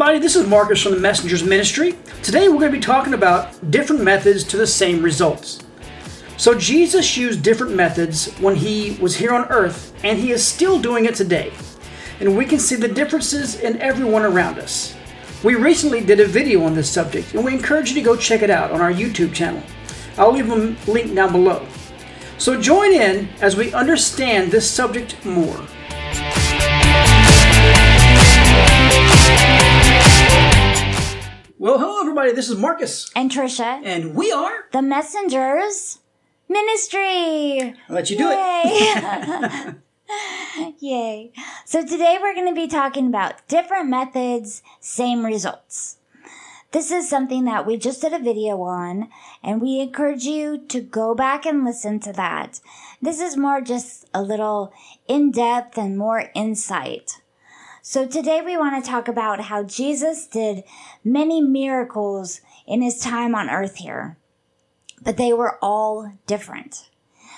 everybody. This is Marcus from the Messengers Ministry. Today we're going to be talking about different methods to the same results. So, Jesus used different methods when he was here on earth, and he is still doing it today. And we can see the differences in everyone around us. We recently did a video on this subject, and we encourage you to go check it out on our YouTube channel. I'll leave a link down below. So, join in as we understand this subject more. Well, hello everybody. This is Marcus, and Trisha, and we are the Messengers Ministry. I'll let you do it. Yay. Yay. So today we're going to be talking about different methods, same results. This is something that we just did a video on, and we encourage you to go back and listen to that. This is more just a little in depth and more insight. So today we want to talk about how Jesus did many miracles in his time on earth here, but they were all different.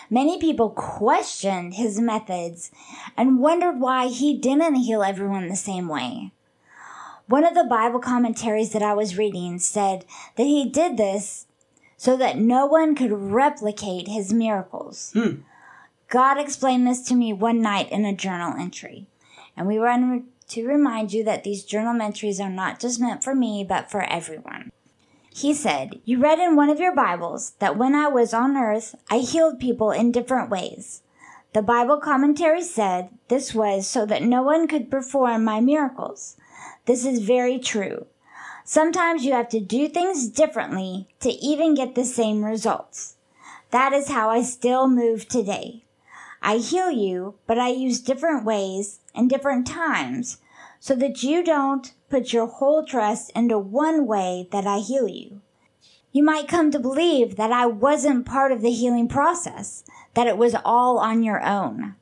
Many people questioned his methods and wondered why he didn't heal everyone the same way. One of the Bible commentaries that I was reading said that he did this so that no one could replicate his miracles. Hmm. God explained this to me one night in a journal entry, and we want to remind you that these journal entries are not just meant for me, but for everyone. He said, You read in one of your Bibles that when I was on earth, I healed people in different ways. The Bible commentary said this was so that no one could perform my miracles. This is very true. Sometimes you have to do things differently to even get the same results. That is how I still move today. I heal you, but I use different ways and different times so that you don't put your whole trust into one way that I heal you. You might come to believe that I wasn't part of the healing process, that it was all on your own.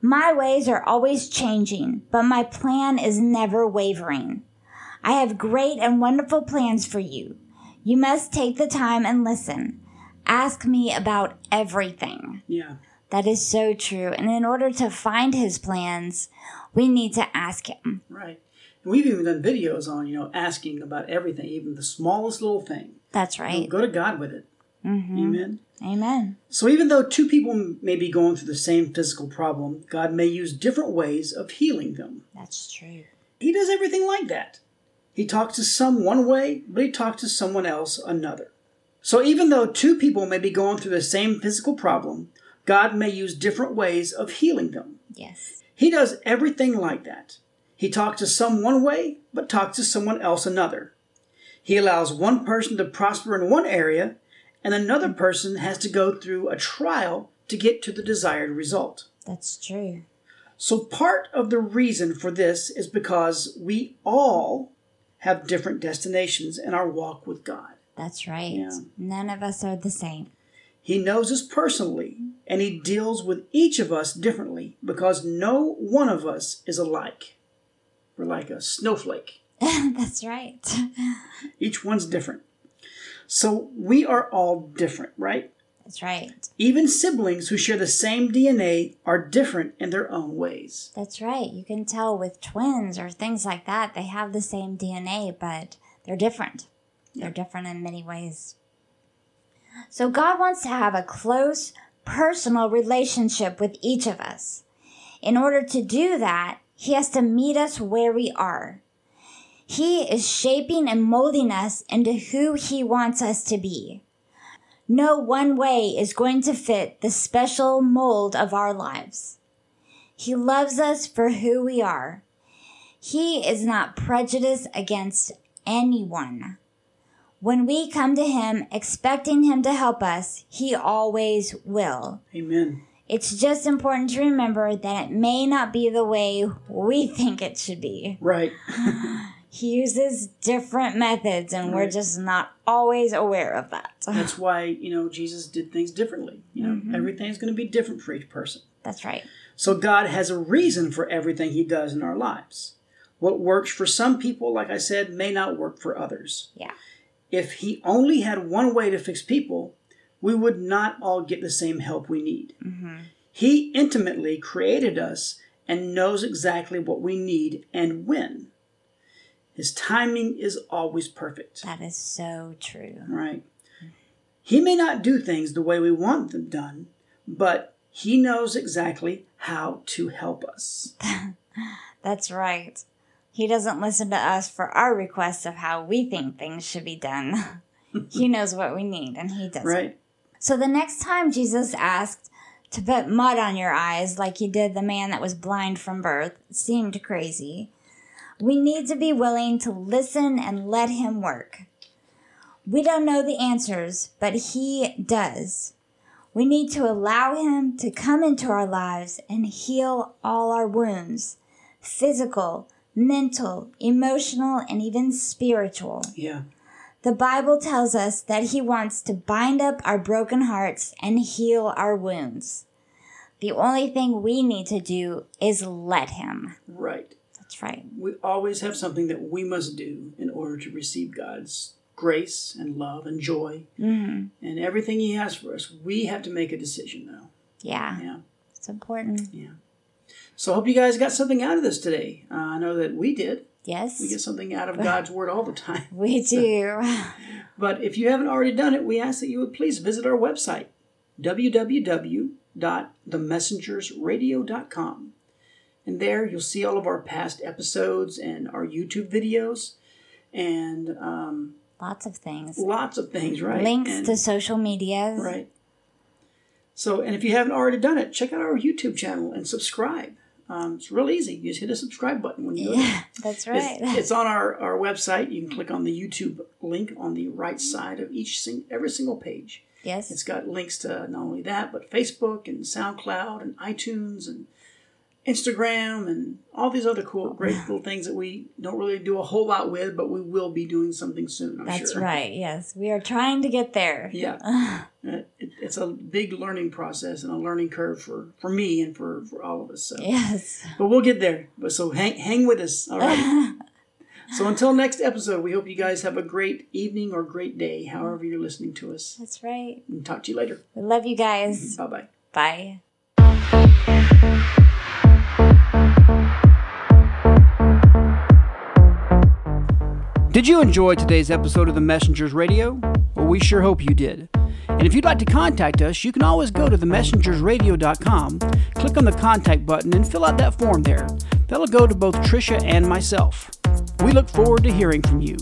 My ways are always changing, but my plan is never wavering. I have great and wonderful plans for you. You must take the time and listen. Ask me about everything. Yeah. That is so true. And in order to find his plans, we need to ask him. Right. And we've even done videos on, you know, asking about everything, even the smallest little thing. That's right. You know, go to God with it. Mm-hmm. Amen. Amen. So even though two people may be going through the same physical problem, God may use different ways of healing them. That's true. He does everything like that. He talks to some one way, but he talks to someone else another. So even though two people may be going through the same physical problem, God may use different ways of healing them. Yes. He does everything like that. He talks to some one way, but talks to someone else another. He allows one person to prosper in one area, and another person has to go through a trial to get to the desired result. That's true. So, part of the reason for this is because we all have different destinations in our walk with God. That's right. Yeah. None of us are the same. He knows us personally, and He deals with each of us differently because no one of us is alike. We're like a snowflake. That's right. each one's different. So we are all different, right? That's right. Even siblings who share the same DNA are different in their own ways. That's right. You can tell with twins or things like that, they have the same DNA, but they're different. They're different in many ways. So God wants to have a close, personal relationship with each of us. In order to do that, He has to meet us where we are. He is shaping and molding us into who He wants us to be. No one way is going to fit the special mold of our lives. He loves us for who we are. He is not prejudiced against anyone. When we come to Him expecting Him to help us, He always will. Amen. It's just important to remember that it may not be the way we think it should be. Right. he uses different methods, and right. we're just not always aware of that. That's why, you know, Jesus did things differently. You know, mm-hmm. everything's going to be different for each person. That's right. So God has a reason for everything He does in our lives. What works for some people, like I said, may not work for others. Yeah if he only had one way to fix people, we would not all get the same help we need. Mm-hmm. He intimately created us and knows exactly what we need and when. His timing is always perfect. That is so true. Right. He may not do things the way we want them done, but he knows exactly how to help us. That's right. He doesn't listen to us for our requests of how we think things should be done. he knows what we need and he does. Right. So the next time Jesus asked to put mud on your eyes like he did the man that was blind from birth seemed crazy. We need to be willing to listen and let him work. We don't know the answers, but he does. We need to allow him to come into our lives and heal all our wounds physical, mental, emotional, and even spiritual. Yeah. The Bible tells us that He wants to bind up our broken hearts and heal our wounds. The only thing we need to do is let Him. Right. That's right. We always have something that we must do in order to receive God's grace and love and joy hmm and everything He has for us. We have to make a decision now. Yeah, Yeah. it's important. So I hope you guys got something out of this today. Uh, I know that we did. Yes, We get something out of God's Word all the time. we do. But if you haven't already done it, we ask that you would please visit our website, www.themessengersradio.com. And there you'll see all of our past episodes and our YouTube videos and um, Lots of things. lots of things, right? Links And- to social media. Right. So, and if you haven't already done it, check out our YouTube channel and subscribe. Um, it's real easy. You just hit a subscribe button when you. Yeah, that's right. It's, it's on our, our website. You can click on the YouTube link on the right side of each sing, every single page. yes. It's got links to not only that, but Facebook and SoundCloud and iTunes and Instagram and all these other cool, great little things that we don't really do a whole lot with, but we will be doing something soon. I'm That's sure. right. Yes, we are trying to get there. Yeah. Uh, it, it's a big learning process and a learning curve for, for me and for, for all of us. So, Yes. but we'll get there. But so hang hang with us. All right. so until next episode, we hope you guys have a great evening or great day, however you're listening to us. That's right. And talk to you later. We love you guys. Bye bye. Bye. Did you enjoy today's episode of the Messengers Radio? Well, we sure hope you did. And if you'd like to contact us, you can always go to themessengersradio.com, click on the contact button, and fill out that form there. That'll go to both Tricia and myself. We look forward to hearing from you.